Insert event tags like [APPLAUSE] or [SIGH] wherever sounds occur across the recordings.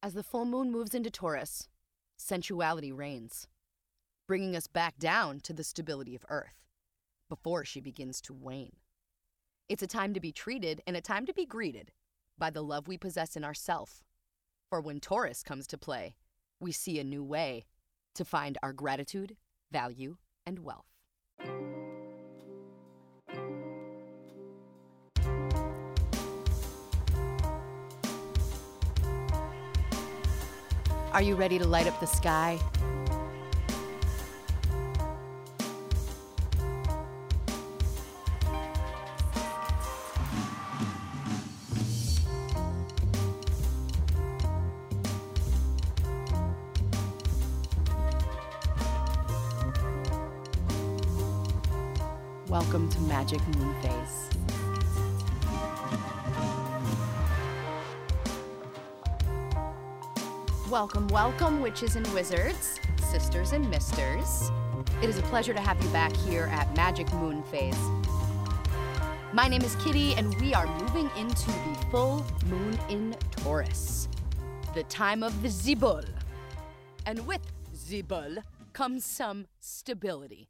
As the full moon moves into Taurus, sensuality reigns, bringing us back down to the stability of Earth before she begins to wane. It's a time to be treated and a time to be greeted by the love we possess in ourself. For when Taurus comes to play, we see a new way to find our gratitude, value, and wealth. Are you ready to light up the sky? Welcome to Magic Moon Phase. Welcome, welcome, witches and wizards, sisters and misters. It is a pleasure to have you back here at Magic Moon Phase. My name is Kitty, and we are moving into the full moon in Taurus, the time of the Zibul. And with Zibul comes some stability.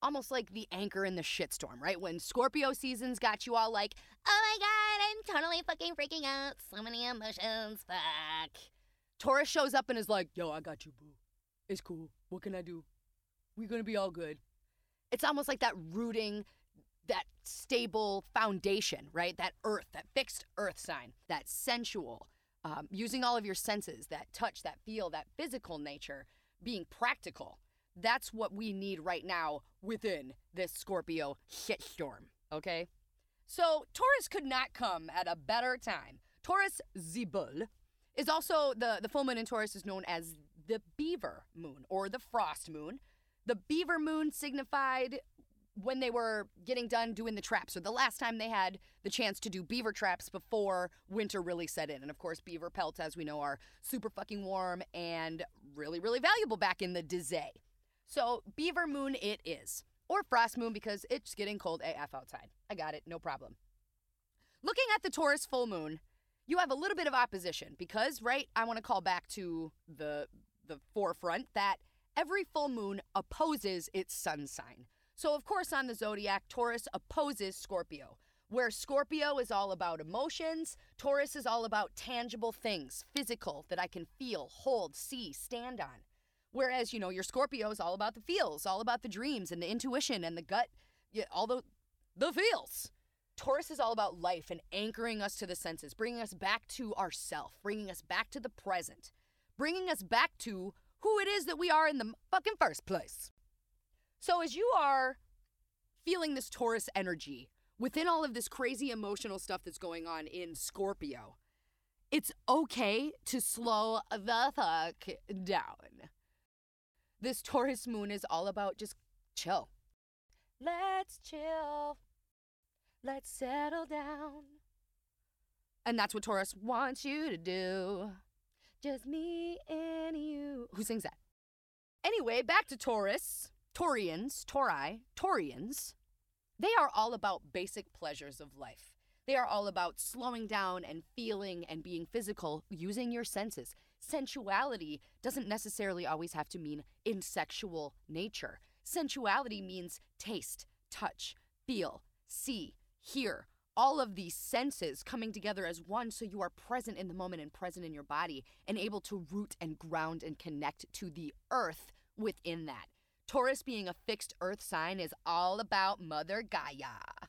Almost like the anchor in the shitstorm, right? When Scorpio seasons got you all like, oh my god, I'm totally fucking freaking out. So many emotions, fuck. Taurus shows up and is like, yo, I got you, boo. It's cool. What can I do? We're gonna be all good. It's almost like that rooting, that stable foundation, right? That earth, that fixed earth sign, that sensual, um, using all of your senses, that touch, that feel, that physical nature, being practical. That's what we need right now within this Scorpio shitstorm, okay? So Taurus could not come at a better time. Taurus Zibul is also the the full moon in Taurus is known as the beaver moon or the frost moon. The beaver moon signified when they were getting done doing the traps, or the last time they had the chance to do beaver traps before winter really set in. And of course, beaver pelts, as we know, are super fucking warm and really, really valuable back in the Dizay. So, beaver moon it is. Or frost moon because it's getting cold AF outside. I got it, no problem. Looking at the Taurus full moon, you have a little bit of opposition because, right, I want to call back to the the forefront that every full moon opposes its sun sign. So, of course, on the zodiac, Taurus opposes Scorpio. Where Scorpio is all about emotions, Taurus is all about tangible things, physical, that I can feel, hold, see, stand on. Whereas, you know, your Scorpio is all about the feels, all about the dreams and the intuition and the gut, all the, the feels. Taurus is all about life and anchoring us to the senses, bringing us back to ourself, bringing us back to the present, bringing us back to who it is that we are in the fucking first place. So, as you are feeling this Taurus energy within all of this crazy emotional stuff that's going on in Scorpio, it's okay to slow the fuck down. This Taurus moon is all about just chill. Let's chill. Let's settle down. And that's what Taurus wants you to do. Just me and you. Who sings that? Anyway, back to Taurus. Taurians, Tauri, Taurians. They are all about basic pleasures of life. They are all about slowing down and feeling and being physical using your senses. Sensuality doesn't necessarily always have to mean in sexual nature. Sensuality means taste, touch, feel, see, hear, all of these senses coming together as one so you are present in the moment and present in your body and able to root and ground and connect to the earth within that. Taurus being a fixed earth sign is all about Mother Gaia,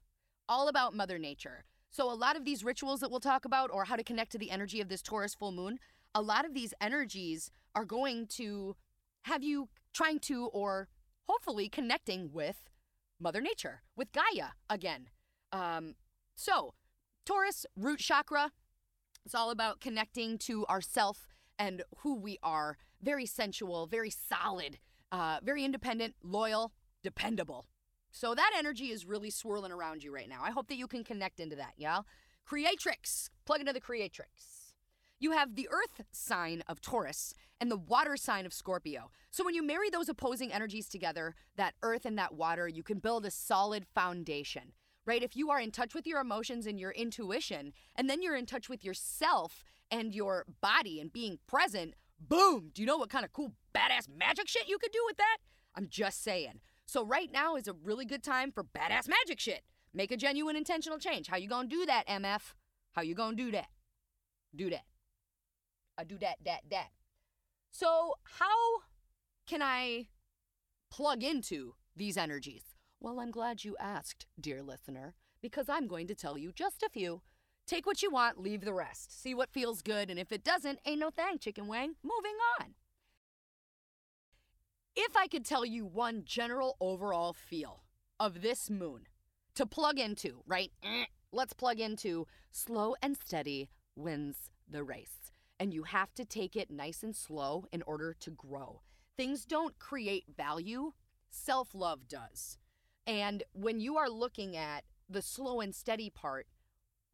all about Mother Nature. So, a lot of these rituals that we'll talk about, or how to connect to the energy of this Taurus full moon, a lot of these energies are going to have you trying to, or hopefully connecting with Mother Nature, with Gaia again. Um, so, Taurus, root chakra, it's all about connecting to ourself and who we are. Very sensual, very solid, uh, very independent, loyal, dependable. So that energy is really swirling around you right now. I hope that you can connect into that, y'all. Creatrix, plug into the Creatrix. You have the earth sign of Taurus and the water sign of Scorpio. So when you marry those opposing energies together, that earth and that water, you can build a solid foundation right? If you are in touch with your emotions and your intuition, and then you're in touch with yourself and your body and being present, boom, do you know what kind of cool, badass magic shit you could do with that? I'm just saying. So, right now is a really good time for badass magic shit. Make a genuine intentional change. How you gonna do that, MF? How you gonna do that? Do that. I do that, that, that. So, how can I plug into these energies? Well, I'm glad you asked, dear listener, because I'm going to tell you just a few. Take what you want, leave the rest. See what feels good, and if it doesn't, ain't no thing, chicken wang. Moving on. If I could tell you one general overall feel of this moon to plug into, right? Eh, let's plug into slow and steady wins the race. And you have to take it nice and slow in order to grow. Things don't create value, self love does. And when you are looking at the slow and steady part,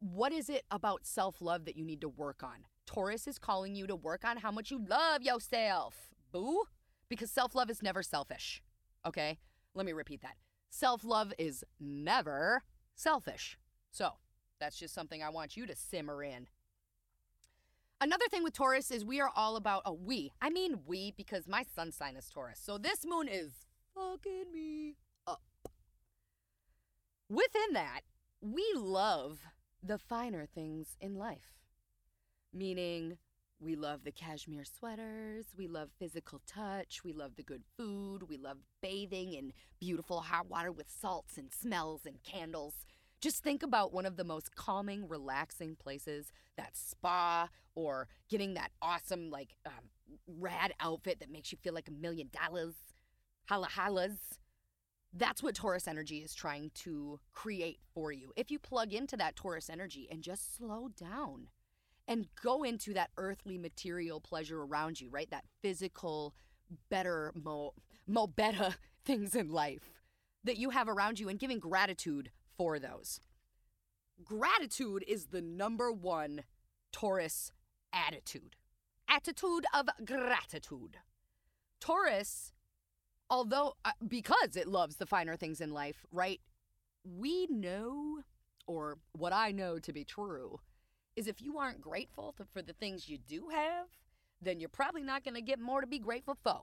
what is it about self love that you need to work on? Taurus is calling you to work on how much you love yourself. Boo? Because self love is never selfish. Okay? Let me repeat that. Self love is never selfish. So, that's just something I want you to simmer in. Another thing with Taurus is we are all about a we. I mean we because my sun sign is Taurus. So this moon is fucking me. Within that, we love the finer things in life. Meaning we love the cashmere sweaters, we love physical touch, we love the good food, we love bathing in beautiful hot water with salts and smells and candles. Just think about one of the most calming, relaxing places that spa or getting that awesome, like, um, rad outfit that makes you feel like a million dollars. Holla hallas. That's what Taurus energy is trying to create for you. If you plug into that Taurus energy and just slow down and go into that earthly material pleasure around you, right? That physical, better, mo, mo better [LAUGHS] things in life that you have around you and giving gratitude for those. Gratitude is the number one Taurus attitude. Attitude of gratitude. Taurus, although, uh, because it loves the finer things in life, right? We know, or what I know to be true, is if you aren't grateful to, for the things you do have, then you're probably not going to get more to be grateful for.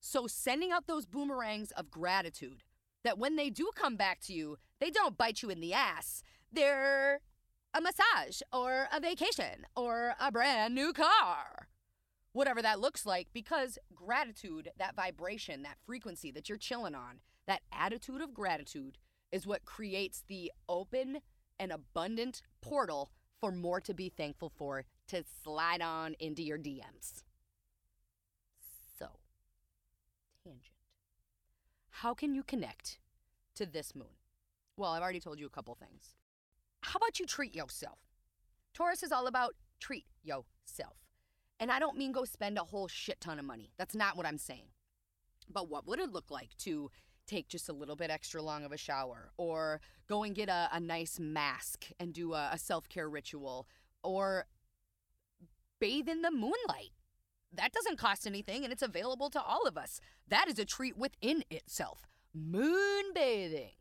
So, sending out those boomerangs of gratitude that when they do come back to you, they don't bite you in the ass. They're a massage or a vacation or a brand new car. Whatever that looks like, because gratitude, that vibration, that frequency that you're chilling on, that attitude of gratitude is what creates the open and abundant portal for more to be thankful for to slide on into your DMs. So, tangent. How can you connect to this moon? Well, I've already told you a couple things. How about you treat yourself? Taurus is all about treat yourself. And I don't mean go spend a whole shit ton of money. That's not what I'm saying. But what would it look like to take just a little bit extra long of a shower, or go and get a, a nice mask and do a, a self care ritual, or bathe in the moonlight. That doesn't cost anything and it's available to all of us. That is a treat within itself. Moon bathing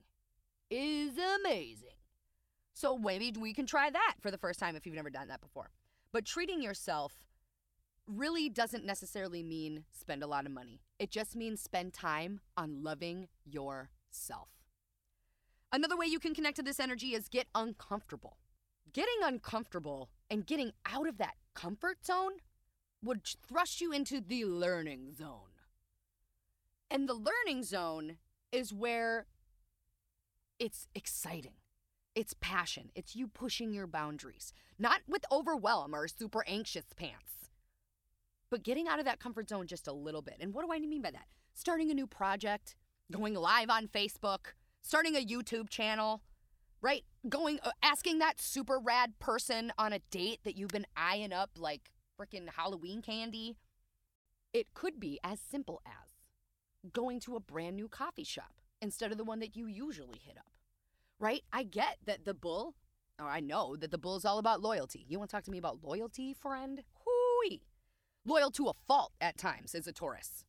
is amazing. So maybe we can try that for the first time if you've never done that before. But treating yourself really doesn't necessarily mean spend a lot of money. It just means spend time on loving yourself. Another way you can connect to this energy is get uncomfortable. Getting uncomfortable and getting out of that comfort zone would thrust you into the learning zone. And the learning zone is where it's exciting. It's passion. It's you pushing your boundaries, not with overwhelm or super anxious pants but getting out of that comfort zone just a little bit. And what do I mean by that? Starting a new project, going live on Facebook, starting a YouTube channel, right? Going, uh, asking that super rad person on a date that you've been eyeing up like freaking Halloween candy. It could be as simple as going to a brand new coffee shop instead of the one that you usually hit up, right? I get that the bull, or I know that the bull is all about loyalty. You want to talk to me about loyalty, friend? Loyal to a fault at times as a Taurus.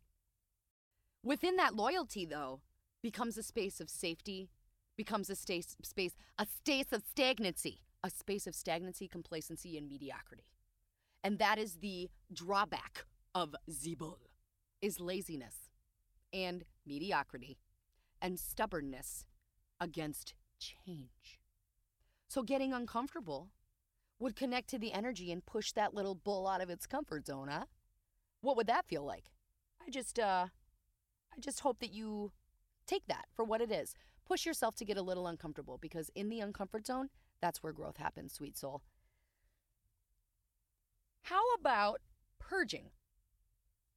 Within that loyalty, though, becomes a space of safety, becomes a space, space, a space of stagnancy, a space of stagnancy, complacency, and mediocrity. And that is the drawback of Zebul, is laziness and mediocrity and stubbornness against change. So getting uncomfortable would connect to the energy and push that little bull out of its comfort zone, huh? What would that feel like? I just uh I just hope that you take that for what it is. Push yourself to get a little uncomfortable because in the uncomfort zone, that's where growth happens, sweet soul. How about purging?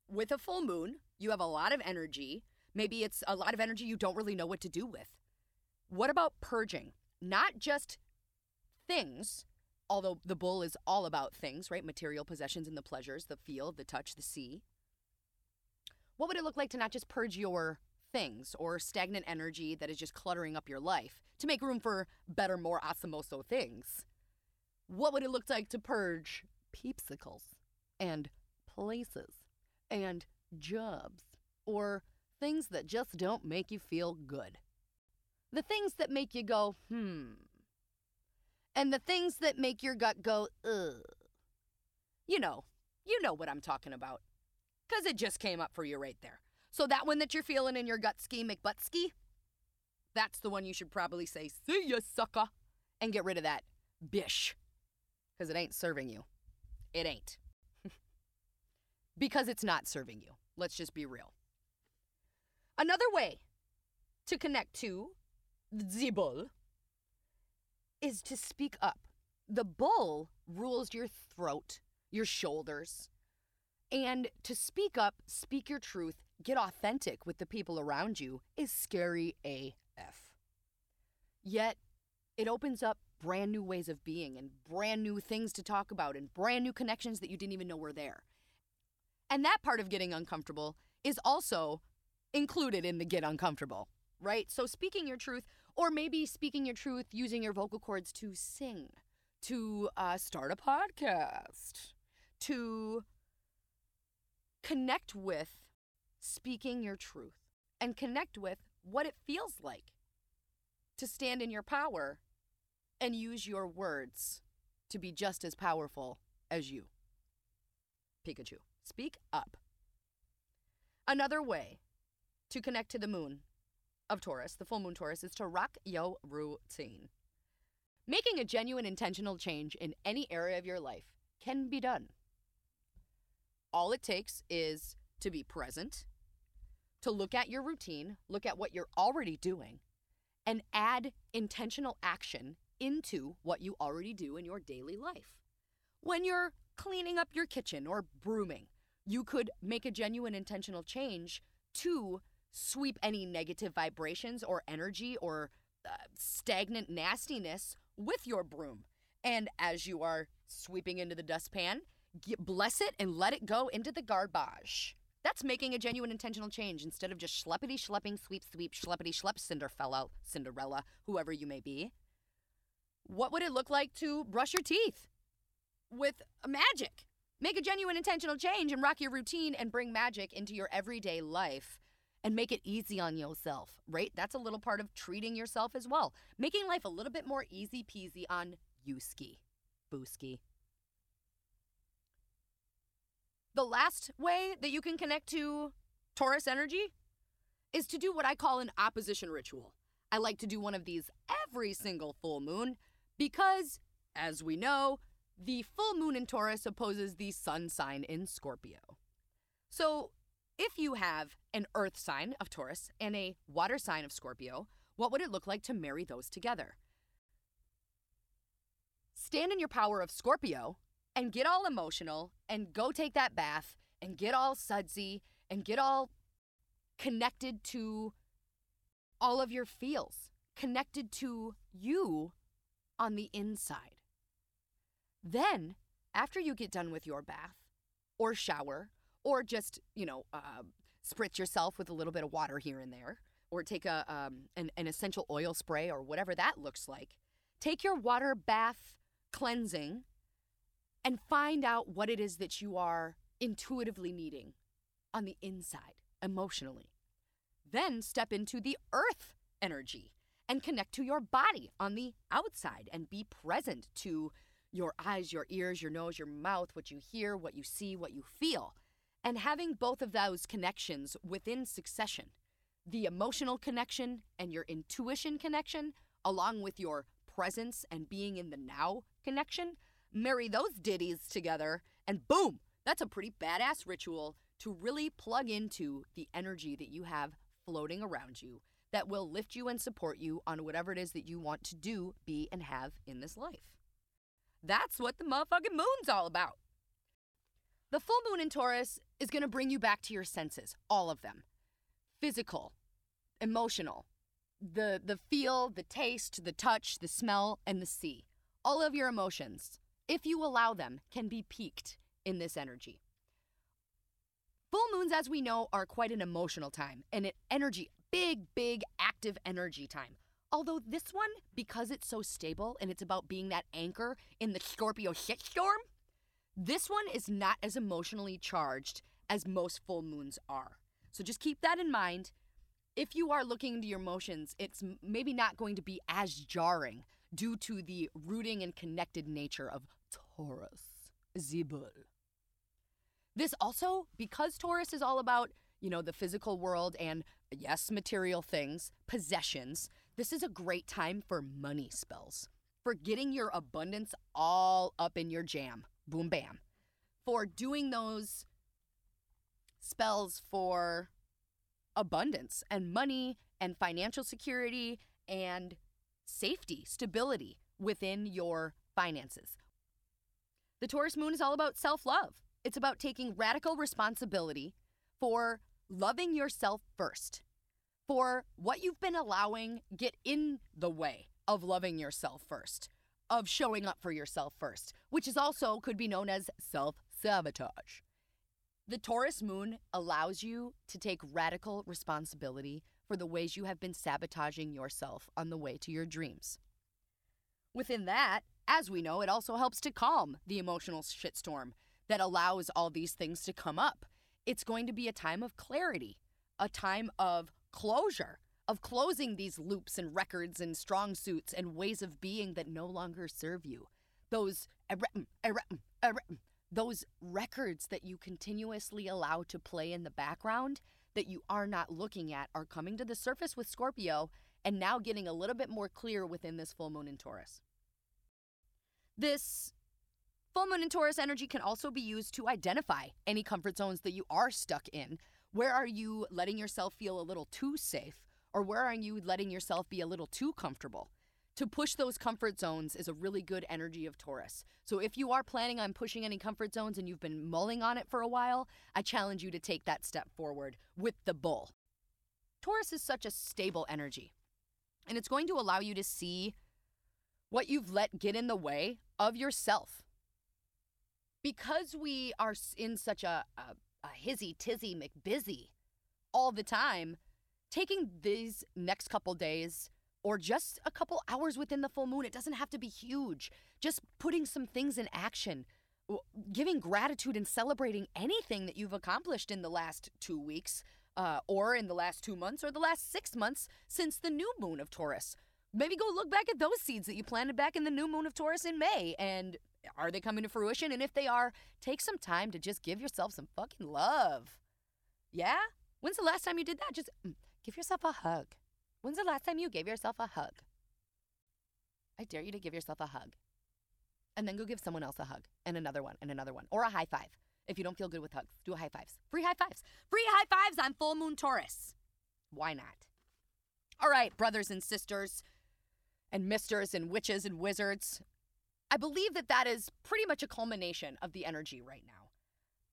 With a full moon, you have a lot of energy. Maybe it's a lot of energy you don't really know what to do with. What about purging? Not just things, although the bull is all about things, right? Material possessions and the pleasures, the feel, the touch, the see. What would it look like to not just purge your things or stagnant energy that is just cluttering up your life to make room for better, more asamoso things? What would it look like to purge peepsicles and places and jobs or things that just don't make you feel good? The things that make you go, hmm, and the things that make your gut go, ugh. You know, you know what I'm talking about. Because it just came up for you right there. So that one that you're feeling in your gut ski McButtski, that's the one you should probably say, see ya, sucker, and get rid of that bish. Because it ain't serving you. It ain't. [LAUGHS] because it's not serving you. Let's just be real. Another way to connect to the is to speak up. The bull rules your throat, your shoulders. And to speak up, speak your truth, get authentic with the people around you is scary AF. Yet, it opens up brand new ways of being and brand new things to talk about and brand new connections that you didn't even know were there. And that part of getting uncomfortable is also included in the get uncomfortable, right? So, speaking your truth or maybe speaking your truth using your vocal cords to sing, to uh, start a podcast, to connect with speaking your truth and connect with what it feels like to stand in your power and use your words to be just as powerful as you. Pikachu, speak up. Another way to connect to the moon of Taurus, the full moon Taurus, is to rock your routine. Making a genuine intentional change in any area of your life can be done. All it takes is to be present, to look at your routine, look at what you're already doing, and add intentional action into what you already do in your daily life. When you're cleaning up your kitchen or brooming, you could make a genuine intentional change to sweep any negative vibrations or energy or uh, stagnant nastiness with your broom. And as you are sweeping into the dustpan, get, bless it and let it go into the garbage. That's making a genuine intentional change instead of just schleppity schlepping, sweep, sweep, schleppity schlepp, Cinderella, Cinderella, whoever you may be. What would it look like to brush your teeth with magic? Make a genuine intentional change and rock your routine and bring magic into your everyday life and make it easy on yourself, right? That's a little part of treating yourself as well. Making life a little bit more easy peasy on you ski, booski. The last way that you can connect to Taurus energy is to do what I call an opposition ritual. I like to do one of these every single full moon because, as we know, the full moon in Taurus opposes the sun sign in Scorpio. So, if you have an earth sign of Taurus and a water sign of Scorpio, what would it look like to marry those together? Stand in your power of Scorpio and get all emotional and go take that bath and get all sudsy and get all connected to all of your feels, connected to you on the inside. Then, after you get done with your bath or shower or just, you know, uh, spritz yourself with a little bit of water here and there, or take a um, an, an essential oil spray or whatever that looks like. Take your water bath cleansing and find out what it is that you are intuitively needing on the inside, emotionally. Then step into the earth energy and connect to your body on the outside and be present to your eyes, your ears, your nose, your mouth, what you hear, what you see, what you feel. And having both of those connections within succession the emotional connection and your intuition connection, along with your presence and being in the now connection, marry those ditties together, and boom, that's a pretty badass ritual to really plug into the energy that you have floating around you that will lift you and support you on whatever it is that you want to do, be, and have in this life. That's what the motherfucking moon's all about. The full moon in Taurus is going to bring you back to your senses, all of them. Physical, emotional, the the feel, the taste, the touch, the smell, and the see. All of your emotions, if you allow them, can be peaked in this energy. Full moons, as we know, are quite an emotional time and an energy, big, big, active energy time. Although this one, because it's so stable and it's about being that anchor in the Scorpio shitstorm, this one is not as emotionally charged as most full moons are. So just keep that in mind. If you are looking into your emotions, it's maybe not going to be as jarring due to the rooting and connected nature of Taurus. Zibul. This also, because Taurus is all about, you know, the physical world and, yes, material things, possessions, this is a great time for money spells, for getting your abundance all up in your jam. Boom, bam. For doing those spells for abundance and money and financial security and safety, stability within your finances. The Taurus moon is all about self love. It's about taking radical responsibility for loving yourself first, for what you've been allowing get in the way of loving yourself first, of showing up for yourself first, which is also could be known as self sabotage. The Taurus moon allows you to take radical responsibility for the ways you have been sabotaging yourself on the way to your dreams. Within that, as we know, it also helps to calm the emotional shitstorm that allows all these things to come up. It's going to be a time of clarity, a time of closure, of closing these loops and records and strong suits and ways of being that no longer serve you. Those er-, mm, er-, mm, er-, mm, those records that you continuously allow to play in the background that you are not looking at are coming to the surface with Scorpio and now getting a little bit more clear within this full moon in Taurus. This Full moon in Taurus energy can also be used to identify any comfort zones that you are stuck in. Where are you letting yourself feel a little too safe? Or where are you letting yourself be a little too comfortable? To push those comfort zones is a really good energy of Taurus. So if you are planning on pushing any comfort zones and you've been mulling on it for a while, I challenge you to take that step forward with the bull. Taurus is such a stable energy, and it's going to allow you to see what you've let get in the way of yourself because we are in such a, a, a hizzy tizzy McBusy all the time, taking these next couple days or just a couple hours within the full moon, it doesn't have to be huge. Just putting some things in action, giving gratitude and celebrating anything that you've accomplished in the last two weeks, uh, or in the last two months, or the last six months since the new moon of Taurus. Maybe go look back at those seeds that you planted back in the new moon of Taurus in May and are they coming to fruition? And if they are, take some time to just give yourself some fucking love. Yeah? When's the last time you did that? Just mm, give yourself a hug. When's the last time you gave yourself a hug? I dare you to give yourself a hug. And then go give someone else a hug and another one and another one or a high five. If you don't feel good with hugs, do high fives. Free high fives. Free high fives on full moon Taurus. Why not? All right, brothers and sisters and misters and witches and wizards, I believe that that is pretty much a culmination of the energy right now.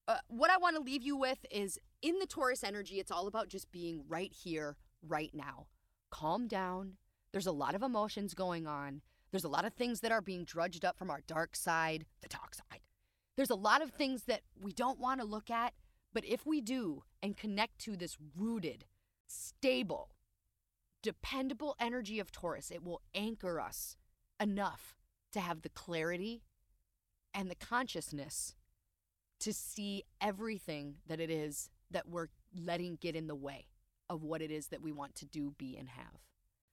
Uh, what I want to leave you with is in the Taurus energy, it's all about just being right here, right now. Calm down. There's a lot of emotions going on. There's a lot of things that are being drudged up from our dark side, the dark side. There's a lot of things that we don't want to look at, but if we do and connect to this rooted, stable, dependable energy of Taurus, it will anchor us enough to have the clarity and the consciousness to see everything that it is that we're letting get in the way of what it is that we want to do, be, and have.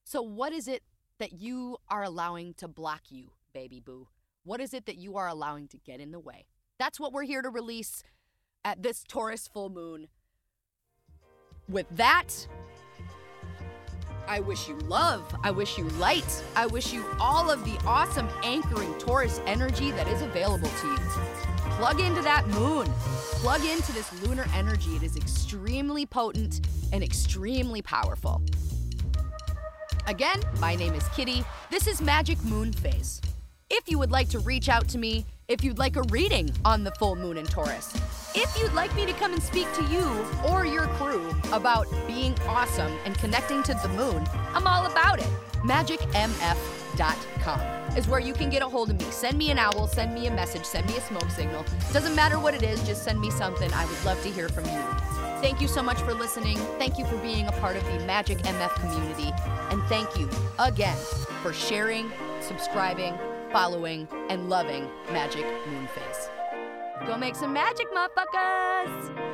So, what is it that you are allowing to block you, baby boo? What is it that you are allowing to get in the way? That's what we're here to release at this Taurus full moon. With that, I wish you love. I wish you light. I wish you all of the awesome anchoring Taurus energy that is available to you. Plug into that moon. Plug into this lunar energy. It is extremely potent and extremely powerful. Again, my name is Kitty. This is Magic Moon Phase. If you would like to reach out to me, if you'd like a reading on the full moon in Taurus, if you'd like me to come and speak to you or your crew about being awesome and connecting to the moon, I'm all about it. Is where you can get a hold of me. Send me an owl, send me a message, send me a smoke signal. Doesn't matter what it is, just send me something. I would love to hear from you. Thank you so much for listening. Thank you for being a part of the Magic MF community. And thank you again for sharing, subscribing, following, and loving Magic Moon Phase. Go make some magic, motherfuckers!